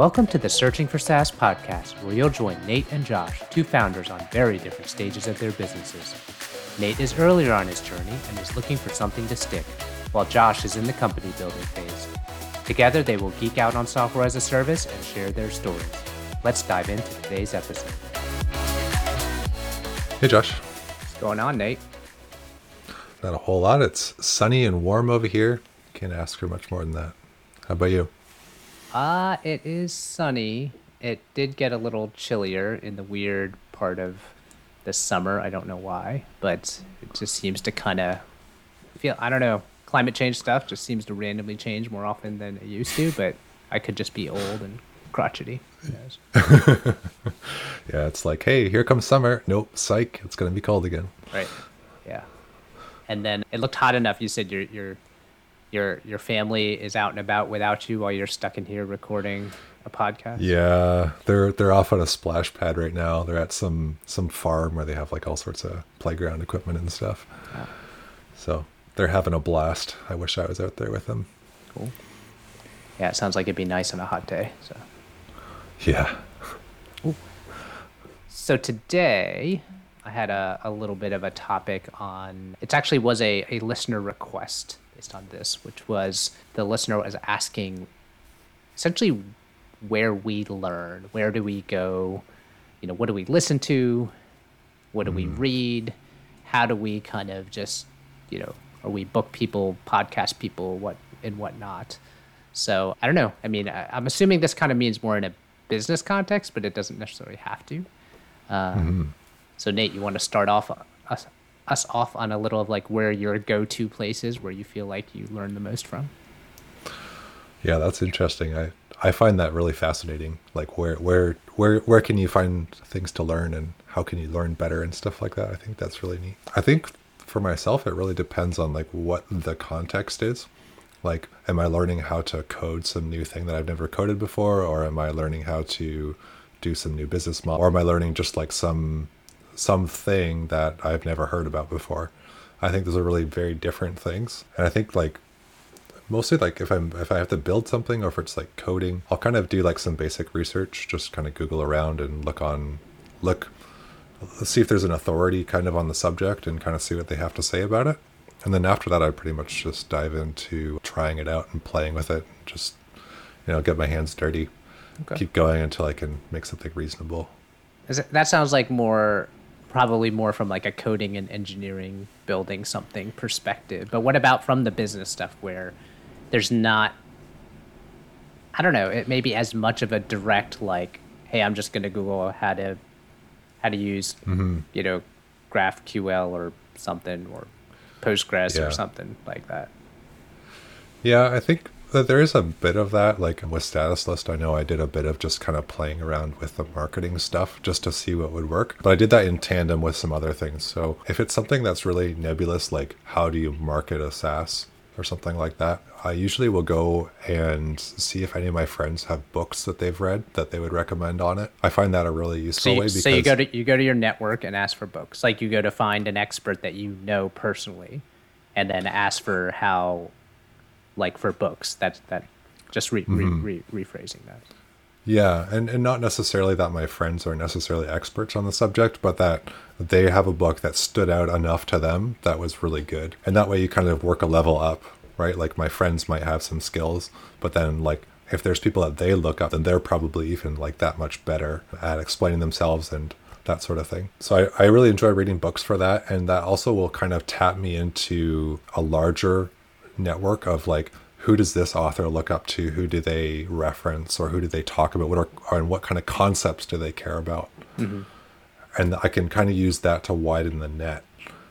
Welcome to the Searching for SaaS podcast, where you'll join Nate and Josh, two founders on very different stages of their businesses. Nate is earlier on his journey and is looking for something to stick, while Josh is in the company building phase. Together, they will geek out on software as a service and share their stories. Let's dive into today's episode. Hey, Josh. What's going on, Nate? Not a whole lot. It's sunny and warm over here. Can't ask for much more than that. How about you? Uh, it is sunny. It did get a little chillier in the weird part of the summer. I don't know why, but it just seems to kind of feel, I don't know, climate change stuff just seems to randomly change more often than it used to, but I could just be old and crotchety. Yeah, it's like, hey, here comes summer. Nope, psych. It's going to be cold again. Right. Yeah. And then it looked hot enough. You said your your your your family is out and about without you while you're stuck in here recording a podcast. Yeah, they're they're off on a splash pad right now. They're at some some farm where they have like all sorts of playground equipment and stuff. Ah. So they're having a blast. I wish I was out there with them. Cool. Yeah, it sounds like it'd be nice on a hot day. So. Yeah. So today, I had a, a little bit of a topic on. It actually was a, a listener request based on this, which was the listener was asking essentially where we learn, where do we go, you know, what do we listen to, what do we mm-hmm. read, how do we kind of just, you know, are we book people, podcast people, what and whatnot. So I don't know. I mean, I, I'm assuming this kind of means more in a business context, but it doesn't necessarily have to. Um, mm-hmm. So Nate, you want to start off uh, us, us off on a little of like where your go-to places where you feel like you learn the most from. Yeah, that's interesting. I I find that really fascinating. Like where where where where can you find things to learn and how can you learn better and stuff like that. I think that's really neat. I think for myself it really depends on like what the context is. Like am I learning how to code some new thing that I've never coded before or am I learning how to do some new business model or am I learning just like some something that I've never heard about before? I think those are really very different things. And I think like mostly like if i'm if i have to build something or if it's like coding i'll kind of do like some basic research just kind of google around and look on look see if there's an authority kind of on the subject and kind of see what they have to say about it and then after that i pretty much just dive into trying it out and playing with it just you know get my hands dirty Okay. keep going until i can make something reasonable Is it, that sounds like more probably more from like a coding and engineering building something perspective. But what about from the business stuff where there's not I don't know, it may be as much of a direct like, hey, I'm just gonna Google how to how to use mm-hmm. you know, GraphQL or something or Postgres Yeah. or something like that. Yeah, I think that there is a bit of that. Like with Status List, I know I did a bit of just kind of playing around with the marketing stuff just to see what would work. But I did that in tandem with some other things. So if it's something that's really nebulous, like how do you market a SaaS or something like that, I usually will go and see if any of my friends have books that they've read that they would recommend on it. I find that a really useful So you, way because so you go to you go to your network and ask for books. Like you go to find an expert that you know personally, and then ask for how, like for books. That that just re, Mm-hmm. re, re, rephrasing that. Yeah, and, and not necessarily that my friends are necessarily experts on the subject, but that they have a book that stood out enough to them that was really good. And that way you kind of work a level up, right? Like my friends might have some skills, but then like if there's people that they look up, then they're probably even like that much better at explaining themselves and that sort of thing. So I, I really enjoy reading books for that. And that also will kind of tap me into a larger network of like who does this author look up to who do they reference or who do they talk about what are and what kind of concepts do they care about and i can kind of use that to widen the net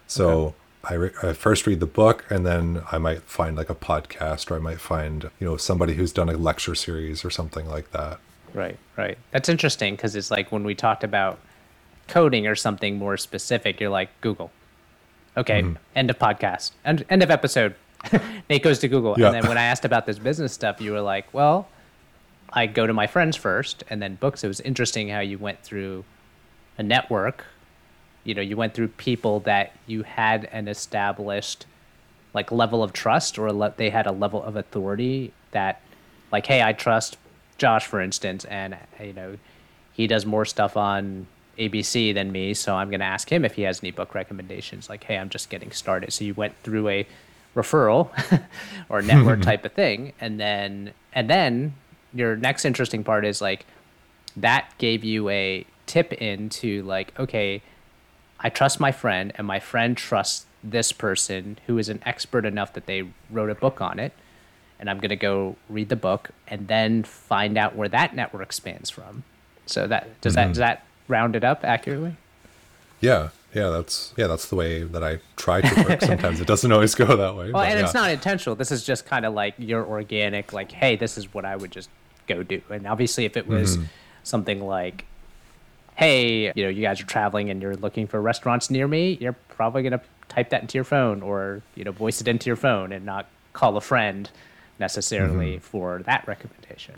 so I, re- I first read the book and then i might find like a podcast or i might find you know somebody who's done a lecture series or something like that Right, right. That's interesting because it's like when we talked about coding or something more specific, you're like Google. Okay, Mm-hmm. end of podcast, end, end of episode. Nate goes to Google, Yeah. and then when I asked about this business stuff, you were like, "Well, I go to my friends first, and then books." It was interesting how you went through a network. You know, you went through people that you had an established like level of trust, or le- they had a level of authority that, like, hey, I trust Josh, for instance, and you know, he does more stuff on ABC than me, so I'm going to ask him if he has any book recommendations. Like, hey, I'm just getting started. So you went through a referral or network type of thing, and then and then your next interesting part is like that gave you a tip into like, okay, I trust my friend, and my friend trusts this person who is an expert enough that they wrote a book on it and I'm going to go read the book and then find out where that network spans from. So that does mm-hmm. that does that round it up accurately? Yeah, yeah, that's yeah, that's the way that I try to work. Sometimes it doesn't always go that way. Well, and yeah. it's not intentional. This is just kind of like your organic, like, hey, this is what I would just go do. And obviously, if it was mm-hmm. something like, hey, you know, you guys are traveling and you're looking for restaurants near me, you're probably gonna type that into your phone or you know voice it into your phone and not call a friend necessarily mm-hmm. for that recommendation.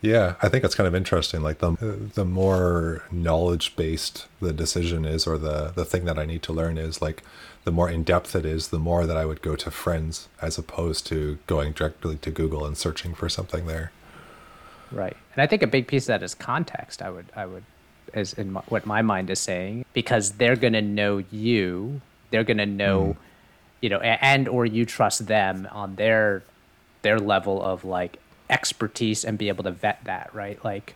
Yeah, I think it's kind of interesting. Like the the more knowledge based the decision is, or the the thing that I need to learn is, like the more in depth it is, the more that I would go to friends as opposed to going directly to Google and searching for something there. Right, and I think a big piece of that is context. I would I would is in my, what my mind is saying because they're going to know you. They're going to know, mm. you know, and or you trust them on their their level of like expertise and be able to vet that, right? Like,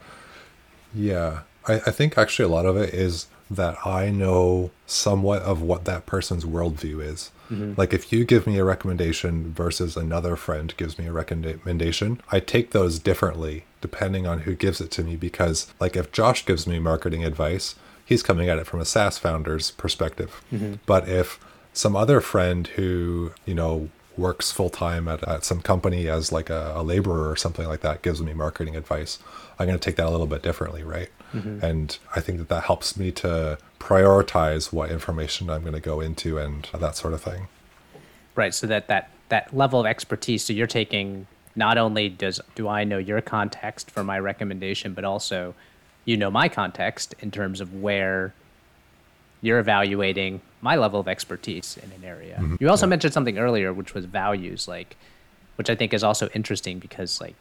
yeah, I, I think actually a lot of it is that I know somewhat of what that person's worldview is. Mm-hmm. Like if you give me a recommendation versus another friend gives me a recommendation, I take those differently depending on who gives it to me because like if Josh gives me marketing advice, he's coming at it from a SaaS founder's perspective. Mm-hmm. But if some other friend who, you know, works full time at, at some company as like a, a, laborer or something like that gives me marketing advice, I'm going to take that a little bit differently, right? Mm-hmm. And I think that that helps me to prioritize what information I'm going to go into and that sort of thing. Right. So that that that level of expertise. So you're taking not only does do I know your context for my recommendation, but also you know my context in terms of where you're evaluating my level of expertise in an area. Mm-hmm. You also yeah. mentioned something earlier, which was values, like, which I think is also interesting because, like,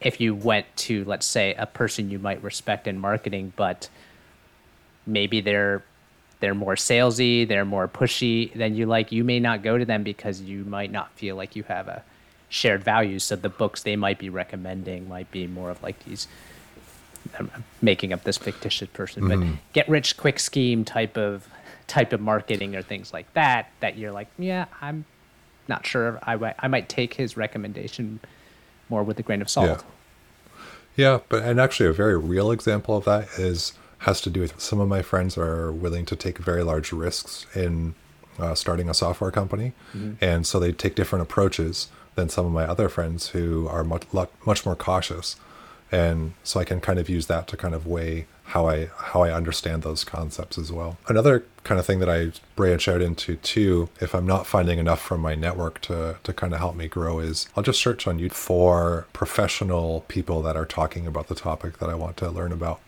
if you went to, let's say, a person you might respect in marketing, but maybe they're they're more salesy, they're more pushy, then you like you may not go to them because you might not feel like you have a shared values. So the books they might be recommending might be more of like these I'm making up this fictitious person, but mm-hmm. get rich quick scheme type of type of marketing or things like that. That you're like, yeah, I'm not sure. I I might take his recommendation more with a grain of salt. Yeah. Yeah, but and actually a very real example of that is has to do with some of my friends are willing to take very large risks in uh, starting a software company, mm-hmm. and so they take different approaches than some of my other friends who are much much more cautious and so I can kind of use that to kind of weigh how I how I understand those concepts as well. Another kind of thing that I branch out into too, if I'm not finding enough from my network to to kind of help me grow, is I'll just search on YouTube for professional people that are talking about the topic that I want to learn about.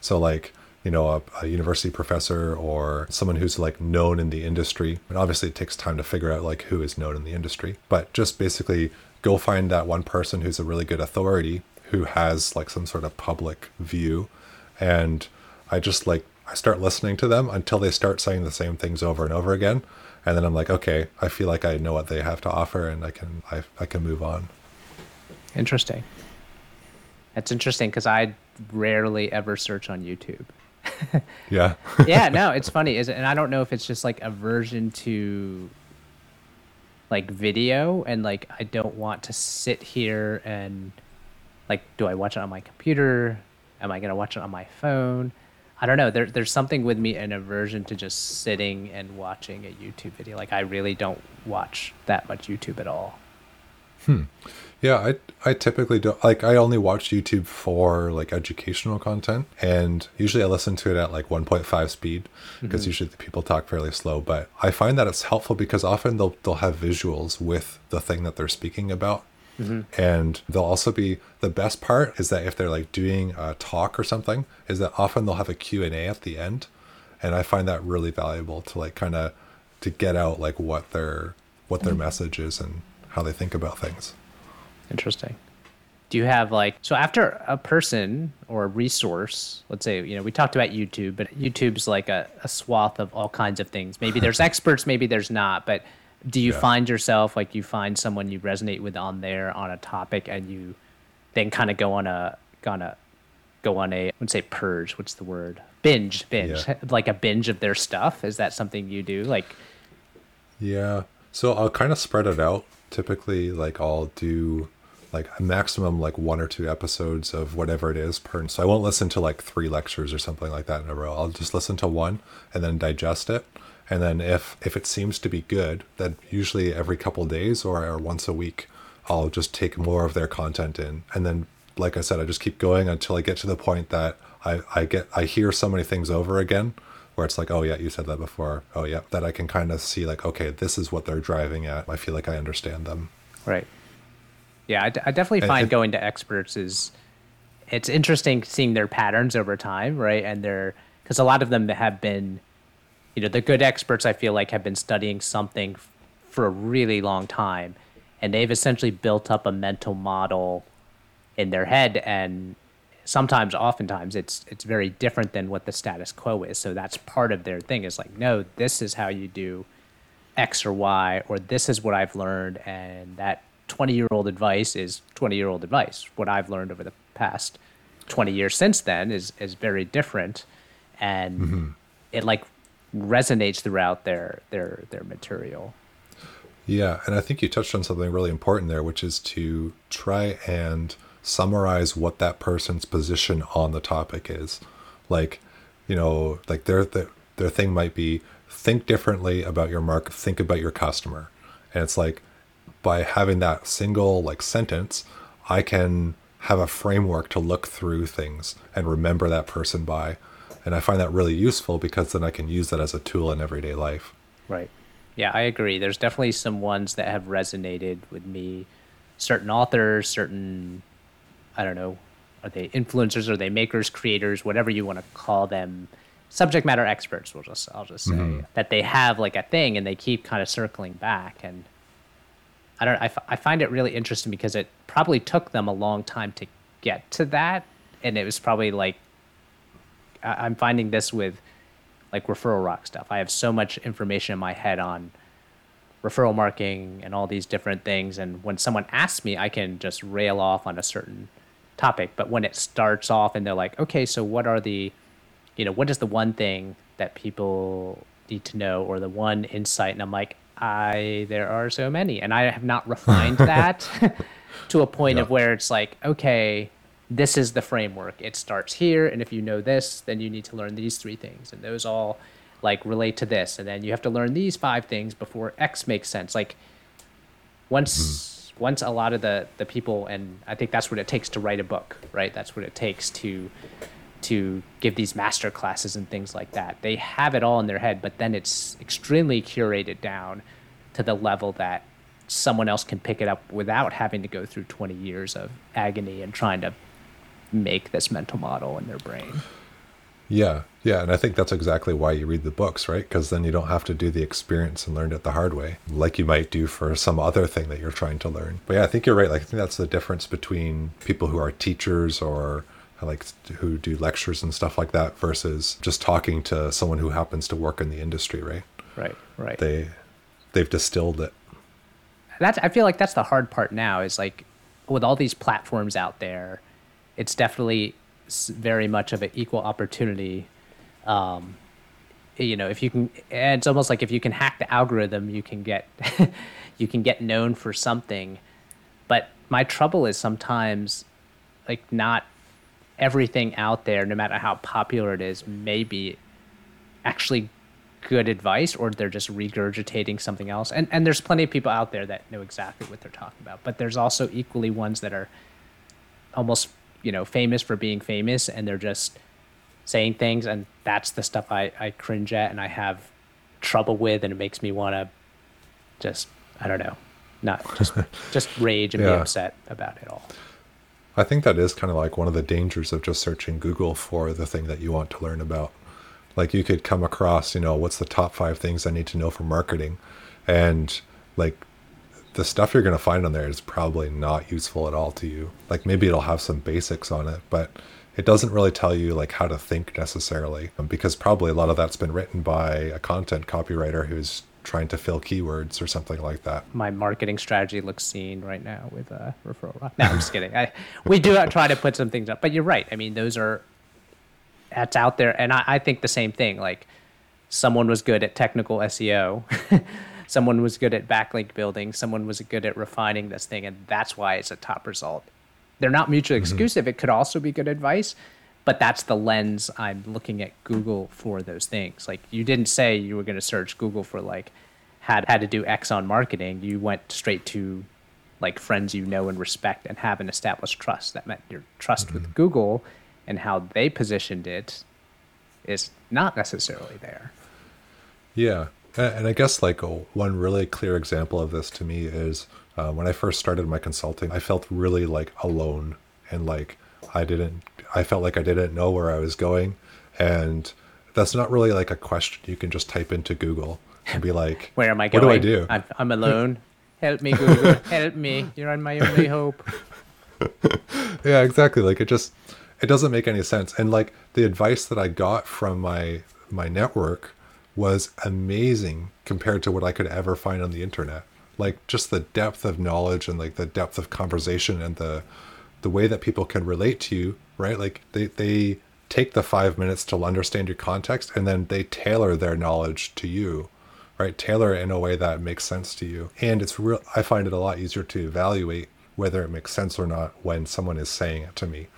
So like you know, a, a, university professor or someone who's like known in the industry. And obviously, it takes time to figure out like who is known in the industry, but just basically go find that one person who's a really good authority who has like some sort of public view and i just like i start listening to them until they start saying the same things over and over again. And then i'm like okay i feel like i know what they have to offer and i can i, I can move on. Interesting. That's interesting because i rarely ever search on youtube. Yeah. Yeah no it's funny is it and i don't know if it's just like aversion to like video and like i don't want to sit here and like do i watch it on my computer am i going to watch it on my phone? I don't know. There, there's something with me an aversion to just sitting and watching a youtube video. Like i really don't watch that much youtube at all. Hmm. Yeah i i typically don't like i only watch youtube for like educational content and usually i listen to it at like 1.5 speed because mm-hmm. usually the people talk fairly slow but i find that it's helpful because often they'll they'll have visuals with the thing that they're speaking about Mm-hmm. And they'll also be the best part is that if they're like doing a talk or something, is that often they'll have a Q&A at the end. And I find that really valuable to like kind of to get out like what their what their mm-hmm. message is and how they think about things. Interesting. do you have like so after a person or a resource let's say you know we talked about youtube but youtube's like a, a swath of all kinds of things maybe there's experts maybe there's not but do you Yeah. find yourself like you find someone you resonate with on there on a topic and you then kind of go on a gonna go on a I wouldn't say purge what's the word binge binge Yeah. like a binge of their stuff is that something you do like Yeah. So I'll kind of spread it out. Typically, like I'll do like a maximum like one or two episodes of whatever it is per. So I won't listen to like three lectures or something like that in a row. I'll just listen to one and then digest it. And then if if it seems to be good, then usually every couple days or, or once a week, I'll just take more of their content in. And then like I said, I just keep going until I get to the point that I, I get I hear so many things over again where it's like, oh yeah, you said that before. Oh yeah, that I can kind of see like, okay, this is what they're driving at. I feel like I understand them. Right. Yeah, I, d- I definitely find and- going to experts is it's interesting seeing their patterns over time, right? And they're because a lot of them have been, you know, the good experts I feel like have been studying something f- for a really long time, and they've essentially built up a mental model in their head, and sometimes, oftentimes, it's it's very different than what the status quo is. So that's part of their thing is like, no, this is how you do X or Y, or this is what I've learned, and that 20 year old advice is 20 year old advice. What I've learned over the past 20 years since then is is very different, and mm-hmm. it like resonates throughout their their their material. Yeah, and I think you touched on something really important there, which is to try and summarize what that person's position on the topic is. Like, you know, like their their, their thing might be think differently about your market, think about your customer. And it's like by having that single like sentence, I can have a framework to look through things and remember that person by. And I find that really useful because then I can use that as a tool in everyday life. Right. Yeah, I agree. There's definitely some ones that have resonated with me. Certain authors, certain, I don't know, are they influencers, are they makers, creators, whatever you want to call them, subject matter experts. We'll just, I'll just say mm-hmm. that they have like a thing and they keep kind of circling back. And I don't, I, f- I find it really interesting because it probably took them a long time to get to that, and it was probably like, I, I'm finding this with like referral rock stuff. I have so much information in my head on referral marketing and all these different things. And when someone asks me, I can just rail off on a certain topic. But when it starts off and they're like, okay, so what are the, you know, what is the one thing that people need to know or the one insight? And I'm like, I, there are so many. And I have not refined that to a point Yeah. of where it's like, okay, this is the framework. It starts here, and if you know this, then you need to learn these three things, and those all like relate to this, and then you have to learn these five things before X makes sense. Like once mm-hmm. once a lot of the the people, and I think that's what it takes to write a book, right? That's what it takes to to give these master classes and things like that. They have it all in their head, but then it's extremely curated down to the level that someone else can pick it up without having to go through 20 years of agony and trying to make this mental model in their brain. Yeah, yeah, and I think that's exactly why you read the books, right? Because then you don't have to do the experience and learn it the hard way, like you might do for some other thing that you're trying to learn. But yeah, I think you're right. Like I think that's the difference between people who are teachers or like who do lectures and stuff like that versus just talking to someone who happens to work in the industry, right? Right, right. They they've distilled it. that's I feel like that's the hard part now is like with all these platforms out there, it's definitely very much of an equal opportunity. Um, you know, if you can, it's almost like if you can hack the algorithm, you can get you can get known for something. But my trouble is sometimes like not everything out there, no matter how popular it is, may be actually good advice or they're just regurgitating something else. And and there's plenty of people out there that know exactly what they're talking about. But there's also equally ones that are almost, you know, famous for being famous and they're just saying things and that's the stuff I, I cringe at and I have trouble with and it makes me want to just I don't know, not just just rage and be upset about it all. I think that is kind of like one of the dangers of just searching Google for the thing that you want to learn about. Like you could come across, you know, what's the top five things I need to know for marketing, and like the stuff you're going to find on there is probably not useful at all to you. Like maybe it'll have some basics on it, but it doesn't really tell you like how to think necessarily um, because probably a lot of that's been written by a content copywriter who's trying to fill keywords or something like that. My marketing strategy looks seen right now with uh, referral rock. No, I'm just kidding. I, we do try to put some things up, but you're right. I mean, those are that's out there, and I, I think the same thing. Like someone was good at technical SEO. someone was good at backlink building. Someone was good at refining this thing, and that's why it's a top result. They're not mutually mm-hmm. exclusive. Mm-hmm. It could also be good advice, but that's the lens I'm looking at Google for those things. Like you didn't say you were going to search Google for like had had to do X on marketing. You went straight to like friends you know and respect and have an established trust. That meant your trust mm-hmm. with Google and how they positioned it is not necessarily there. Yeah. And I guess like one really clear example of this to me is uh, when I first started my consulting, I felt really like alone and like I didn't, I felt like I didn't know where I was going. And that's not really like a question you can just type into Google and be like, Where am I going? What do I do? I'm, I'm alone. Help me, Google. Help me. You're my only hope. yeah, exactly. Like it just, it doesn't make any sense. And like the advice that I got from my my network was amazing compared to what I could ever find on the internet. Like just the depth of knowledge and like the depth of conversation and the the way that people can relate to you right? Like they they take the five minutes to understand your context and then they tailor their knowledge to you right? Tailor it in a way that makes sense to you. And it's real i find it a lot easier to evaluate whether it makes sense or not when someone is saying it to me.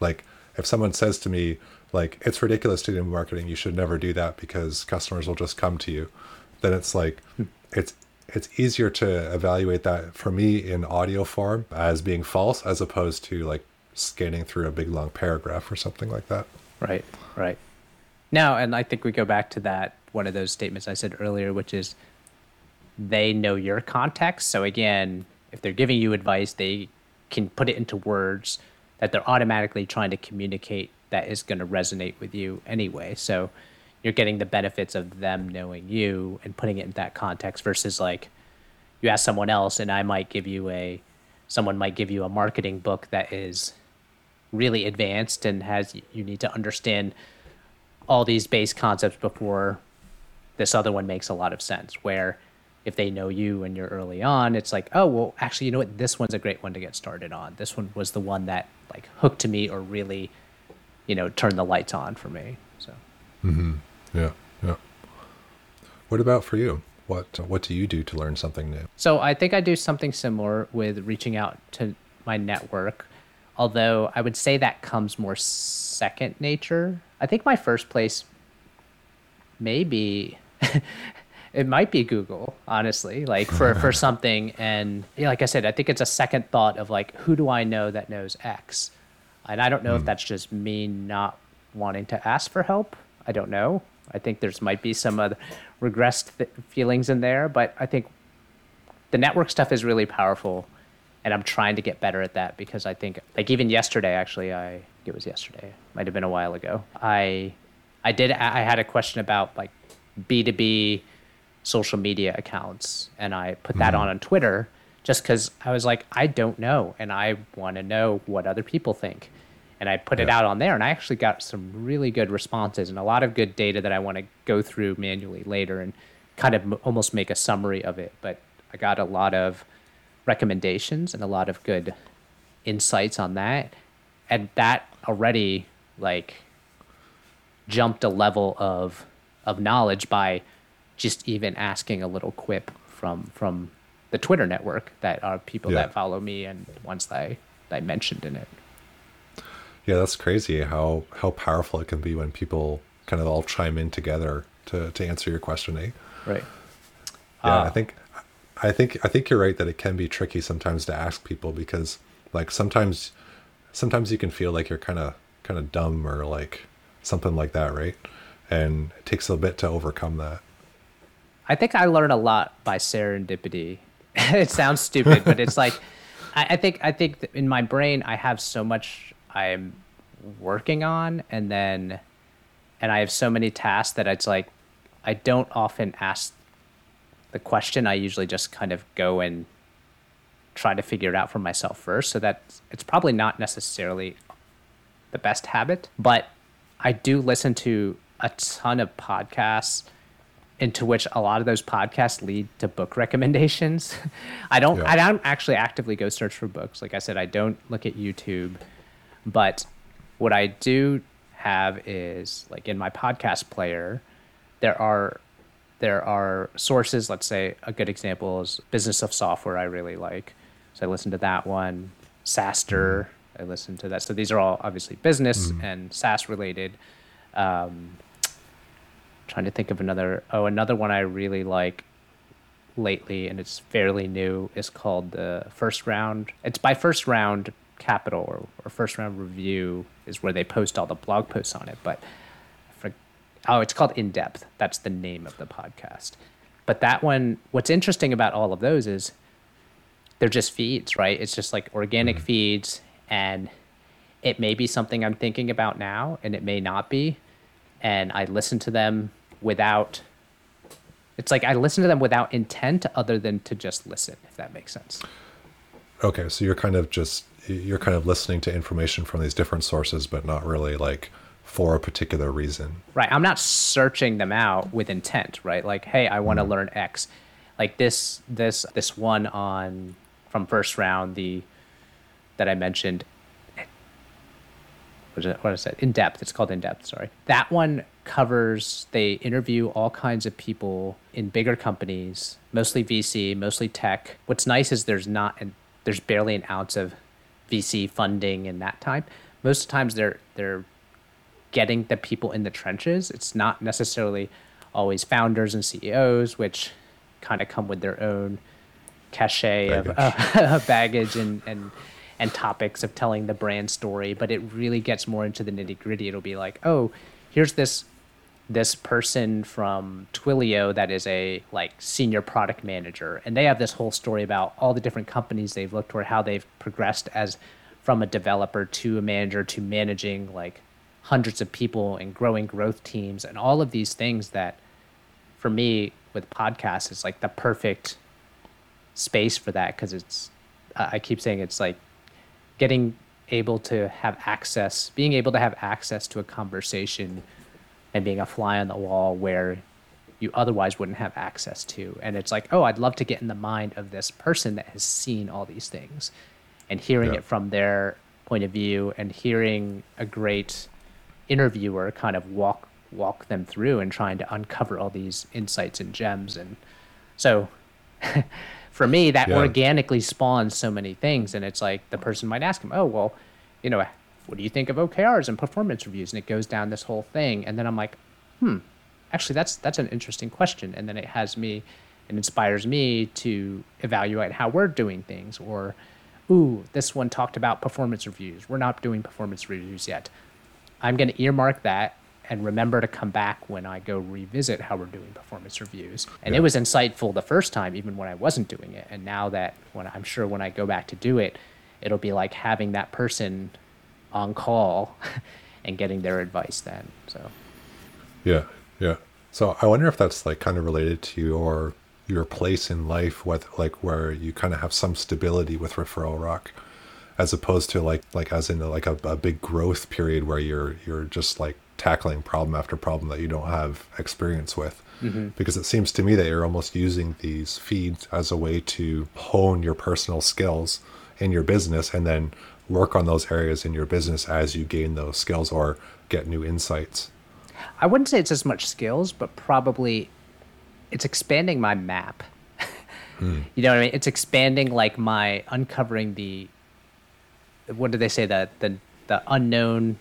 Like if someone says to me like it's ridiculous to do marketing you should never do that because customers will just come to you then it's like it's it's easier to evaluate that for me in audio form as being false as opposed to like scanning through a big long paragraph or something like that. Right, right. Now, and I think we go back to that one of those statements I said earlier, which is they know your context. So again, if they're giving you advice, they can put it into words that they're automatically trying to communicate that is going to resonate with you anyway. So you're getting the benefits of them knowing you and putting it in that context versus like you ask someone else and I might give you a someone might give you a marketing book that is really advanced and has you need to understand all these base concepts before this other one makes a lot of sense. Where if they know you and you're early on it's like oh well actually you know what? This one's a great one to get started on. This one was the one that like hooked to me or really you know turn the lights on for me so mm-hmm. Yeah, yeah. What about for you? What what do you do to learn something new? So I think I do something similar with reaching out to my network, although I would say that comes more second nature. I think my first place maybe it might be Google, honestly, like for, for something. And yeah, like I said, I think it's a second thought of like, who do I know that knows X? And I don't know mm. if hmm. that's just me not wanting to ask for help. I don't know. I think there's might be some other regressed th- feelings in there, but I think the network stuff is really powerful, and I'm trying to get better at that because I think like even yesterday, actually, I it was yesterday, might have been a while ago. I I did I had a question about like B2B social media accounts, and I put that mm-hmm. on on Twitter just because I was like I don't know, and I want to know what other people think and I put yeah. it out on there, and I actually got some really good responses and a lot of good data that I want to go through manually later and kind of m- almost make a summary of it. But I got a lot of recommendations and a lot of good insights on that, and that already like jumped a level of of knowledge by just even asking a little quip from from the Twitter network that are people yeah. that follow me and ones that I, that I mentioned in it. Yeah, that's crazy how how powerful it can be when people kind of all chime in together to to answer your question, eh? Right. Yeah, uh, I think I think I think you're right that it can be tricky sometimes to ask people because like sometimes sometimes you can feel like you're kind of kind of dumb or like something like that, right? And it takes a bit to overcome that. I think I learned a lot by serendipity. it sounds stupid, but it's like I, I think I think in my brain I have so much I'm working on and then and I have so many tasks that it's like I don't often ask the question. I usually just kind of go and try to figure it out for myself first. So that it's probably not necessarily the best habit, but I do listen to a ton of podcasts into which a lot of those podcasts lead to book recommendations. I don't yeah. I don't actually actively go search for books. Like I said, I don't look at YouTube, but what I do have is like in my podcast player, there are there are sources, let's say a good example is Business of Software I really like. So I listen to that one. SaaStr, I listen to that. So these are all obviously business mm. and SaaS related. Um, trying to think of another. Oh, another one I really like lately, and it's fairly new, is called the First Round. It's by First Round Capital or, or First Round Review is where they post all the blog posts on it. But for, oh, it's called In Depth. That's the name of the podcast. But that one, what's interesting about all of those is they're just feeds, right? It's just like organic mm-hmm. feeds, and it may be something I'm thinking about now, and it may not be. And I listen to them without. It's like I listen to them without intent other than to just listen, if that makes sense. Okay, so you're kind of just you're kind of listening to information from these different sources, but not really like for a particular reason. Right. I'm not searching them out with intent, right? Like, hey, I want to mm. learn X. Like this this this one on from first round, the that I mentioned. What is it? What is it? In depth. It's called in depth. Sorry. That one covers. They interview all kinds of people in bigger companies, mostly VC, mostly tech. What's nice is there's not and there's barely an ounce of VC funding and that type, Most of the times they're they're getting the people in the trenches. It's not necessarily always founders and CEOs, which kind of come with their own cachet baggage. of uh, baggage and, and and topics of telling the brand story. But it really gets more into the nitty gritty. It'll be like, oh, here's this this person from Twilio that is a like senior product manager, and they have this whole story about all the different companies they've looked for, how they've progressed as from a developer to a manager to managing like hundreds of people and growing growth teams and all of these things that for me with podcasts is like the perfect space for that because it's I keep saying it's like getting able to have access being able to have access to a conversation and being a fly on the wall where you otherwise wouldn't have access to. And it's like, oh, I'd love to get in the mind of this person that has seen all these things and hearing yeah. it from their point of view and hearing a great interviewer kind of walk walk them through and trying to uncover all these insights and gems and so for me that yeah. organically spawns so many things and it's like the person might ask him oh well you know what do you think of OKRs and performance reviews? And it goes down this whole thing. And then I'm like, hmm, actually, that's that's an interesting question. And then it has me, it inspires me to evaluate how we're doing things. Or, ooh, this one talked about performance reviews. We're not doing performance reviews yet. I'm going to earmark that and remember to come back when I go revisit how we're doing performance reviews. And yeah. it was insightful the first time, even when I wasn't doing it. And now that when I'm sure when I go back to do it, it'll be like having that person on call and getting their advice then. So Yeah, yeah. So I wonder if that's like kind of related to your your place in life with like where you kind of have some stability with referral rock as opposed to like like as in like a, a big growth period where you're you're just like tackling problem after problem that you don't have experience with mm-hmm. because it seems to me that you're almost using these feeds as a way to hone your personal skills in your business and then work on those areas in your business as you gain those skills or get new insights? I wouldn't say it's as much skills, but probably it's expanding my map. hmm. You know what I mean? It's expanding like my uncovering the what did they say that the the unknown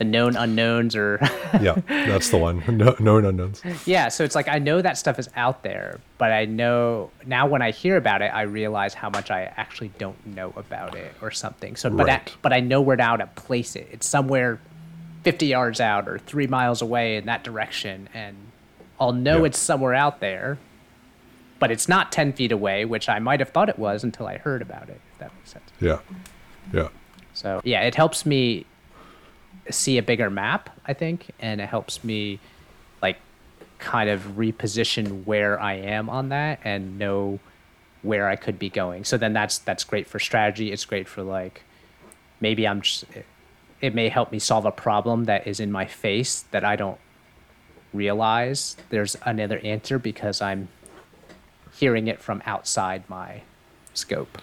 the known unknowns or yeah that's the one. No, known unknowns. Yeah so it's like i know that stuff is out there but i know now when i hear about it i realize how much i actually don't know about it or something. So but right. I, but i know where now to place it. It's somewhere 50 yards out or three miles away in that direction and i'll know yeah. it's somewhere out there but it's not 10 feet away which i might have thought it was until i heard about it if that makes sense. Yeah yeah. So yeah it helps me see a bigger map, I think, and it helps me like kind of reposition where I am on that and know where I could be going. So then that's that's great for strategy. It's great for like maybe I'm just it may help me solve a problem that is in my face that I don't realize there's another answer because I'm hearing it from outside my scope.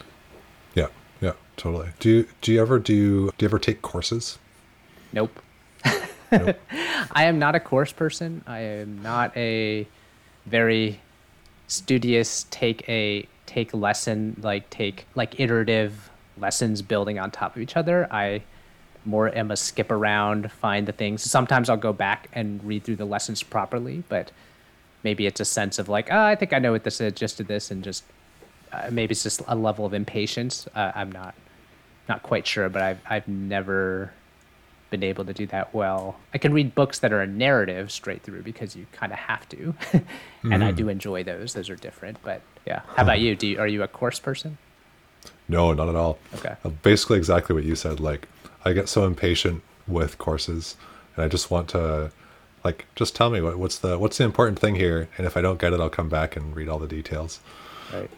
Yeah, yeah, totally. Do you do you ever do do you ever take courses? Nope. nope. I am not a course person. I am not a very studious take a take lesson like take like iterative lessons building on top of each other. I more am a skip around, find the things. Sometimes I'll go back and read through the lessons properly, but maybe it's a sense of like, oh, I think I know what this is, just did this, and just uh, maybe it's just a level of impatience. Uh, I'm not not quite sure, but I've I've never been able to do that well. I can read books that are a narrative straight through because you kind of have to, and mm-hmm. I do enjoy those. Those are different, but yeah. How about you? Do you, are you a course person? No, not at all. Okay. Uh, basically, exactly what you said. Like, I get so impatient with courses, and I just want to, like, just tell me what, what's the what's the important thing here, and if I don't get it, I'll come back and read all the details. Right.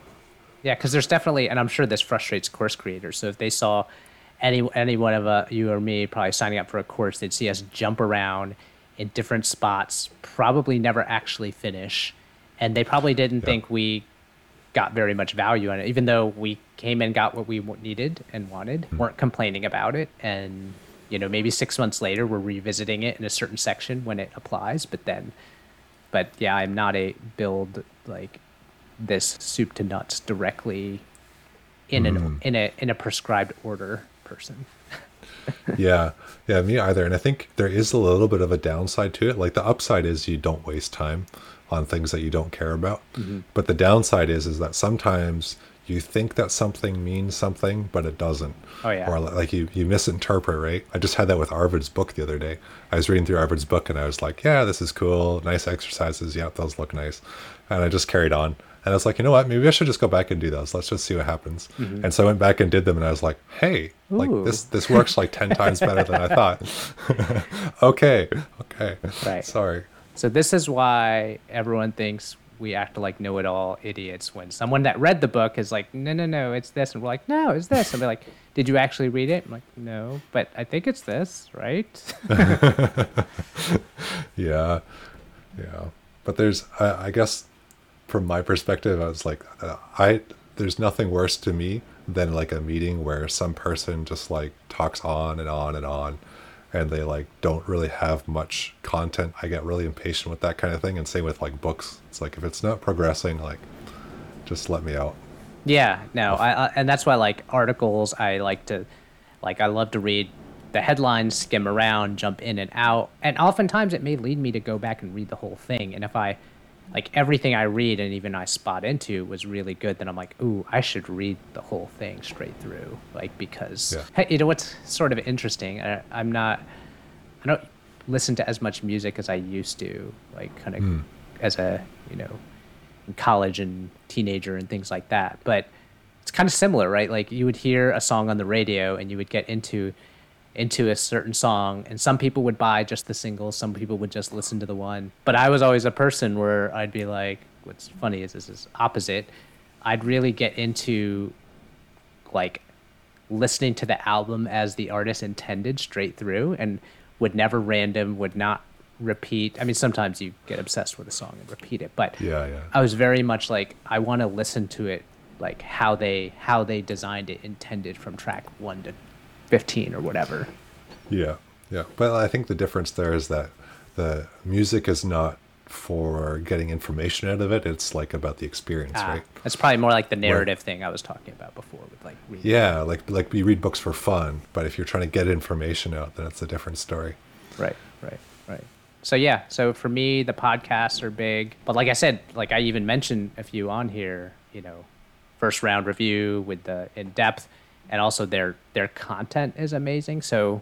Yeah, because there's definitely, and I'm sure this frustrates course creators. So if they saw any any one of uh, you or me probably signing up for a course, they'd see us jump around in different spots, probably never actually finish, and they probably didn't think we got very much value on it, even though we came and got what we needed and wanted, mm-hmm. weren't complaining about it, and you know maybe six months later we're revisiting it in a certain section when it applies, but then, but yeah, I'm not a build like this soup to nuts directly in mm. an in a in a prescribed order person. yeah, yeah, me either. And I think there is a little bit of a downside to it. Like the upside is you don't waste time on things that you don't care about. Mm-hmm. But the downside is is that sometimes you think that something means something, but it doesn't. Oh yeah. Or like you you misinterpret, right? I just had that with Arvid's book the other day. I was reading through Arvid's book and I was like, yeah, this is cool, nice exercises. Yeah, those look nice, and I just carried on. And I was like, you know what? Maybe I should just go back and do those. Let's just see what happens. Mm-hmm. And so I went back and did them, and I was like, hey, Ooh. like this this works like ten times better than I thought. okay, okay. Right. Sorry. So this is why everyone thinks we act like know-it-all idiots when someone that read the book is like, no, no, no, it's this, and we're like, no, it's this, and they're like, did you actually read it? I'm like, no, but I think it's this, right? yeah, yeah. But there's, I, I, guess, from my perspective, I was like, uh, I there's nothing worse to me than like a meeting where some person just like talks on and on and on and they like don't really have much content. I get really impatient with that kind of thing and same with like books. It's like if it's not progressing like just let me out. Yeah no I, I, and that's why like articles i like to like i love to read the headlines skim around jump in and out and oftentimes it may lead me to go back and read the whole thing. And if i like everything I read and even I spot into was really good. Then I'm like, ooh, I should read the whole thing straight through, like because yeah. hey, you know what's sort of interesting. I, am not, I don't listen to as much music as I used to, like kind of mm. as a you know, in college and teenager and things like that. But it's kind of similar, right? Like you would hear a song on the radio and you would get into into a certain song and some people would buy just the single some people would just listen to the one. But i was always a person where i'd be like what's funny is this is opposite. I'd really get into like listening to the album as the artist intended straight through and would never random would not repeat. I mean sometimes you get obsessed with a song and repeat it but yeah yeah. I was very much like i want to listen to it like how they how they designed it intended from track 1 to 15 or whatever. Yeah. Yeah. But I think the difference there is that the music is not for getting information out of it. It's like about the experience, ah, right? It's probably more like the narrative Where, thing I was talking about before with like reading. Yeah, like like you read books for fun, but if you're trying to get information out, then it's a different story. Right, right, right. So yeah, so for me the podcasts are big. But like I said, like I even mentioned a few on here, you know, first round review with the in depth and also their their content is amazing. So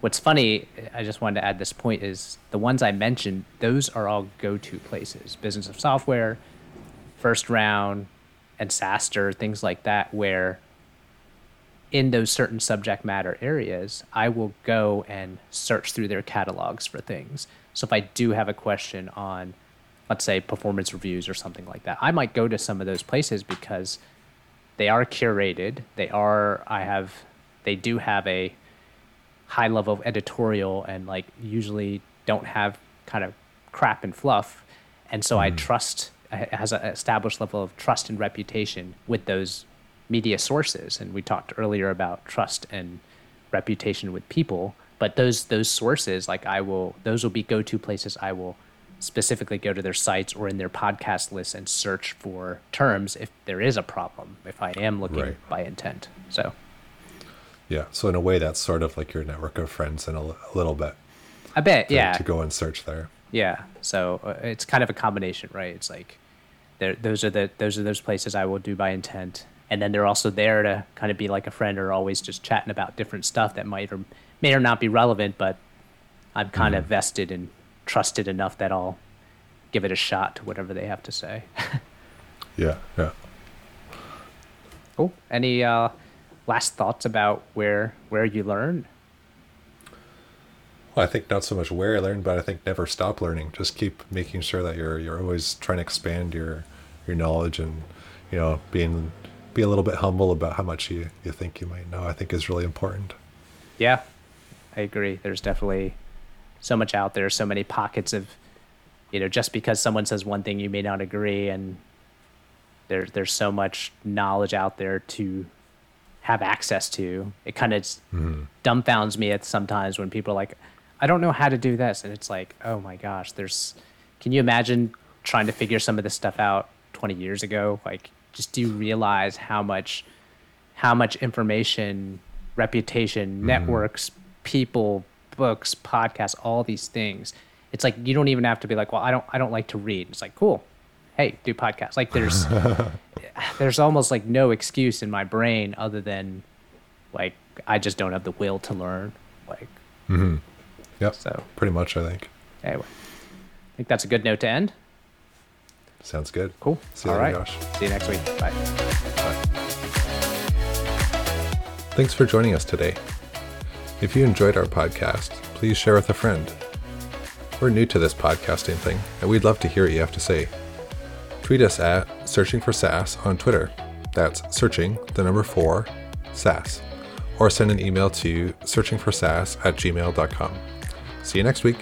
what's funny, I just wanted to add this point is the ones I mentioned, those are all go-to places. Business of Software, First Round, and SaaStr, things like that, where in those certain subject matter areas, I will go and search through their catalogs for things. So if I do have a question on let's say performance reviews or something like that. I might go to some of those places because they are curated. They are I have they do have a high level of editorial and like usually don't have kind of crap and fluff. And so I hmm. trust it has an established level of trust and reputation with those media sources. And we talked earlier about trust and reputation with people. But those those sources, like I will, those will be go to places I will specifically go to their sites or in their podcast lists and search for terms if there is a problem, if I am looking Right. by intent. So Yeah. So in a way, that's sort of like your network of friends in a, a little bit. A bit, to, yeah, To go and search there. Yeah. So uh, it's kind of a combination, right? It's like there those are the those are those places I will do by intent. And then they're also there to kind of be like a friend or always just chatting about different stuff that might or may or not be relevant, but I'm kind of vested and trusted enough that I'll give it a shot to whatever they have to say. Yeah. Yeah. cool. Any uh, last thoughts about where where you learn? Well, I think not so much where I learn, but I think never stop learning. Just keep making sure that you're you're always trying to expand your your knowledge and you know being be a little bit humble about how much you, you think you might know. I think is really important. Yeah, I agree. There's definitely so much out there, so many pockets of, you know, just because someone says one thing, you may not agree, and there's there's so much knowledge out there to have access to. It kind of mm-hmm. dumbfounds me at sometimes when people are like, I don't know how to do this, and it's like, oh my gosh, there's. Can you imagine trying to figure some of this stuff out 20 years ago? Like, just do you realize how much how much information, reputation, mm-hmm. networks, people, books, podcasts, all these things. It's like you don't even have to be like, well, I don't I don't like to read. It's like, cool. Hey, do podcasts. Like there's there's almost like no excuse in my brain other than like I just don't have the will to learn. Like mm-hmm. Yep. So- pretty much, I think. anyway. I think that's a good note to end. Sounds good. Cool. See you All later, right. Josh. See you next week. Bye. Thanks for joining us today. If you enjoyed our podcast, please share with a friend. We're new to this podcasting thing, and we'd love to hear what you have to say. Tweet us at Searching for SaaS on Twitter. That's searching, the number four, SaaS. Or send an email to searchingforsaas at gmail.com. See you next week.